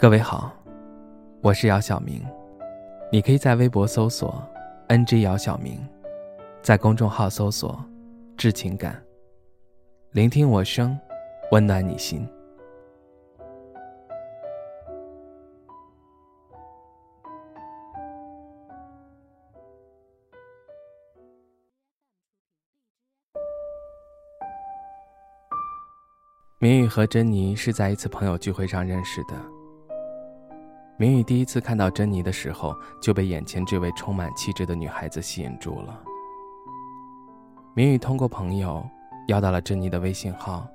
各位好，我是姚晓明，你可以在微博搜索 “ng 姚晓明”，在公众号搜索“致情感”，聆听我声，温暖你心。明宇和珍妮是在一次朋友聚会上认识的。明宇第一次看到珍妮的时候，就被眼前这位充满气质的女孩子吸引住了。明宇通过朋友要到了珍妮的微信号，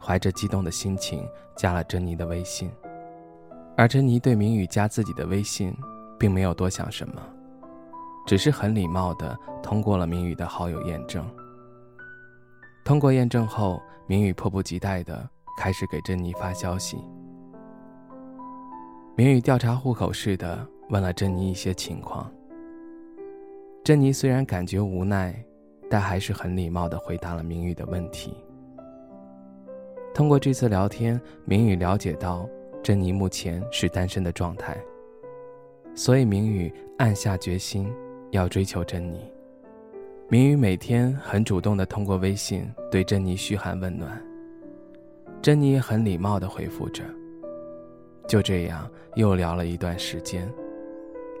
怀着激动的心情加了珍妮的微信。而珍妮对明宇加自己的微信，并没有多想什么，只是很礼貌地通过了明宇的好友验证。通过验证后，明宇迫不及待地开始给珍妮发消息。明宇调查户口似的问了珍妮一些情况。珍妮虽然感觉无奈，但还是很礼貌地回答了明宇的问题。通过这次聊天，明宇了解到珍妮目前是单身的状态，所以明宇暗下决心要追求珍妮。明宇每天很主动地通过微信对珍妮嘘寒问暖，珍妮也很礼貌地回复着。就这样又聊了一段时间，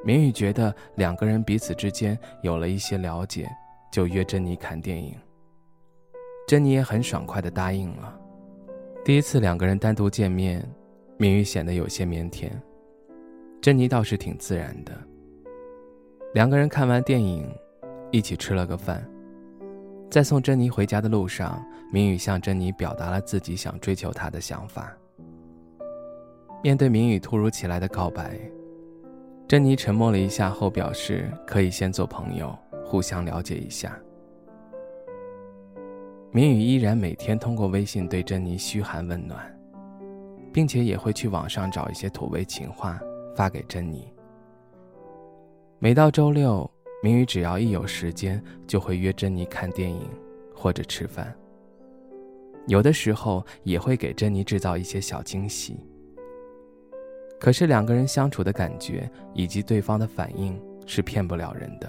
明宇觉得两个人彼此之间有了一些了解，就约珍妮看电影。珍妮也很爽快地答应了。第一次两个人单独见面，明宇显得有些腼腆，珍妮倒是挺自然的。两个人看完电影，一起吃了个饭，在送珍妮回家的路上，明宇向珍妮表达了自己想追求她的想法。面对明宇突如其来的告白，珍妮沉默了一下后表示可以先做朋友，互相了解一下。明宇依然每天通过微信对珍妮嘘寒问暖，并且也会去网上找一些土味情话发给珍妮。每到周六，明宇只要一有时间，就会约珍妮看电影或者吃饭。有的时候也会给珍妮制造一些小惊喜。可是两个人相处的感觉以及对方的反应是骗不了人的。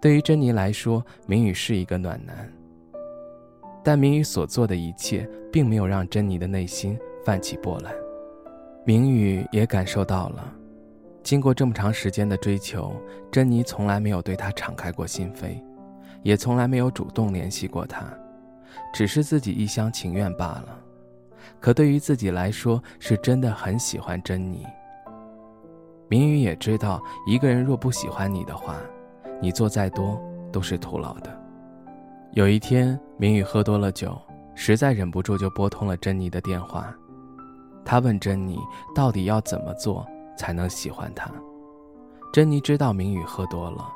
对于珍妮来说，明宇是一个暖男，但明宇所做的一切并没有让珍妮的内心泛起波澜。明宇也感受到了，经过这么长时间的追求，珍妮从来没有对他敞开过心扉，也从来没有主动联系过他，只是自己一厢情愿罢了。可对于自己来说，是真的很喜欢珍妮。明宇也知道，一个人若不喜欢你的话，你做再多都是徒劳的。有一天，明宇喝多了酒，实在忍不住就拨通了珍妮的电话。他问珍妮，到底要怎么做才能喜欢他？珍妮知道明宇喝多了，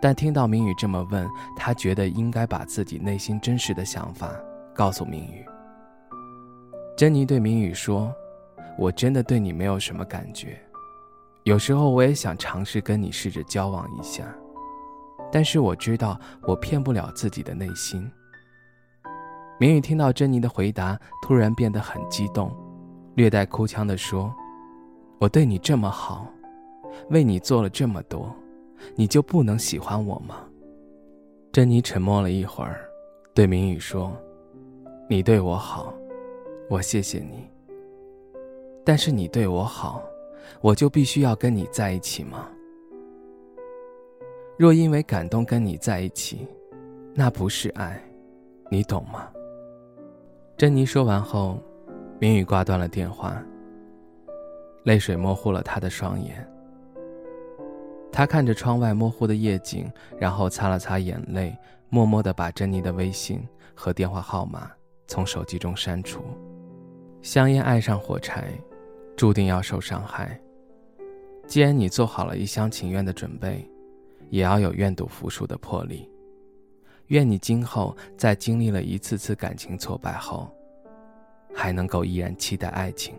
但听到明宇这么问，她觉得应该把自己内心真实的想法告诉明宇。珍妮对明宇说：“我真的对你没有什么感觉，有时候我也想尝试跟你试着交往一下，但是我知道我骗不了自己的内心。”明宇听到珍妮的回答，突然变得很激动，略带哭腔地说：“我对你这么好，为你做了这么多，你就不能喜欢我吗？”珍妮沉默了一会儿，对明宇说：“你对我好。”我谢谢你，但是你对我好，我就必须要跟你在一起吗？若因为感动跟你在一起，那不是爱，你懂吗？珍妮说完后，明宇挂断了电话。泪水模糊了他的双眼。他看着窗外模糊的夜景，然后擦了擦眼泪，默默地把珍妮的微信和电话号码从手机中删除。香烟爱上火柴，注定要受伤害。既然你做好了一厢情愿的准备，也要有愿赌服输的魄力。愿你今后在经历了一次次感情挫败后，还能够依然期待爱情。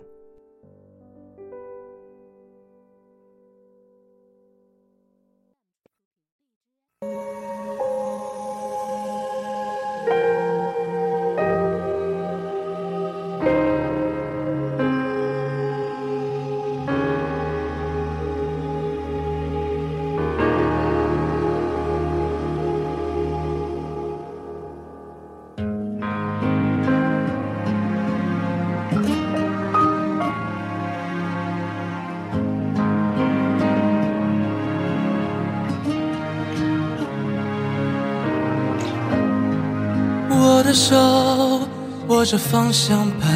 手握着方向盘，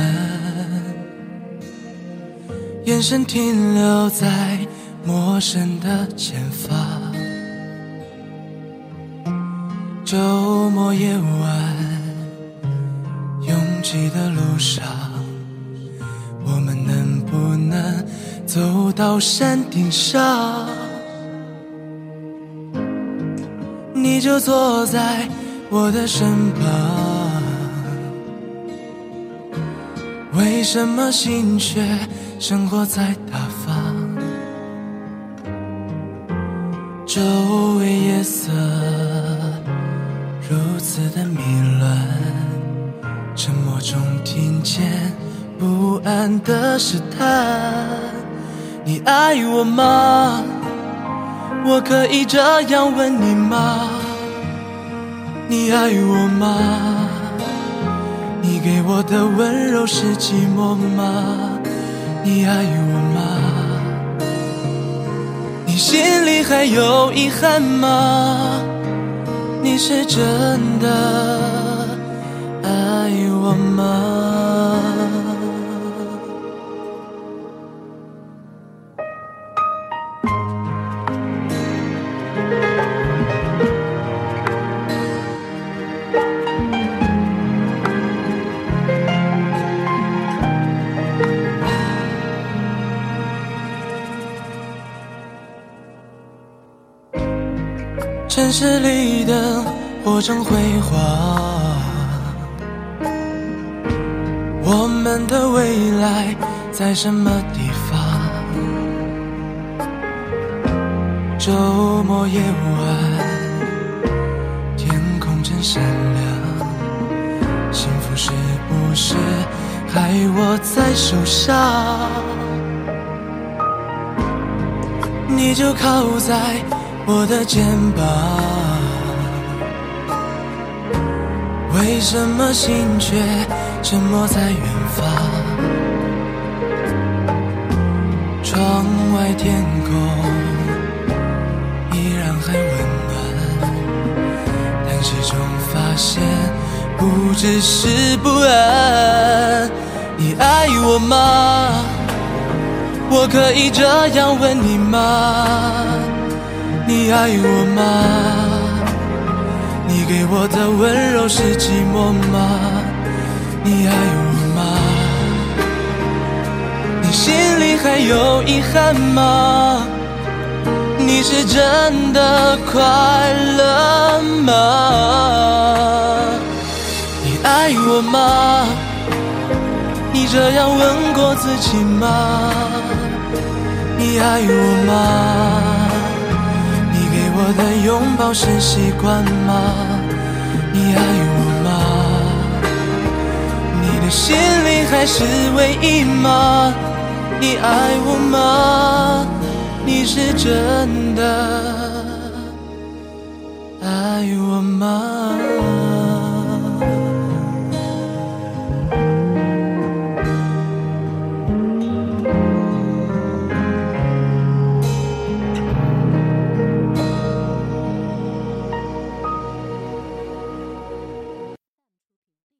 眼神停留在陌生的前方。周末夜晚，拥挤的路上，我们能不能走到山顶上？你就坐在我的身旁，为什么心却生活在大方？周围夜色。如此的迷乱，沉默中听见不安的试探。你爱我吗？我可以这样问你吗？你爱我吗？你给我的温柔是寂寞吗？你爱我吗？你心里还有遗憾吗？你是真的爱我吗？城市里的火正辉煌，我们的未来在什么地方？周末夜晚，天空真闪亮，幸福是不是还握在手上？你就靠在。我的肩膀，为什么心却沉默在远方？窗外天空依然还温暖，但始终发现不只是不安。你爱我吗？我可以这样问你吗？你爱我吗？你给我的温柔是寂寞吗？你爱我吗？你心里还有遗憾吗？你是真的快乐吗？你爱我吗？你这样问过自己吗？你爱我吗？我的拥抱是习惯吗？你爱我吗？你的心里还是唯一吗？你爱我吗？你是真的爱我吗？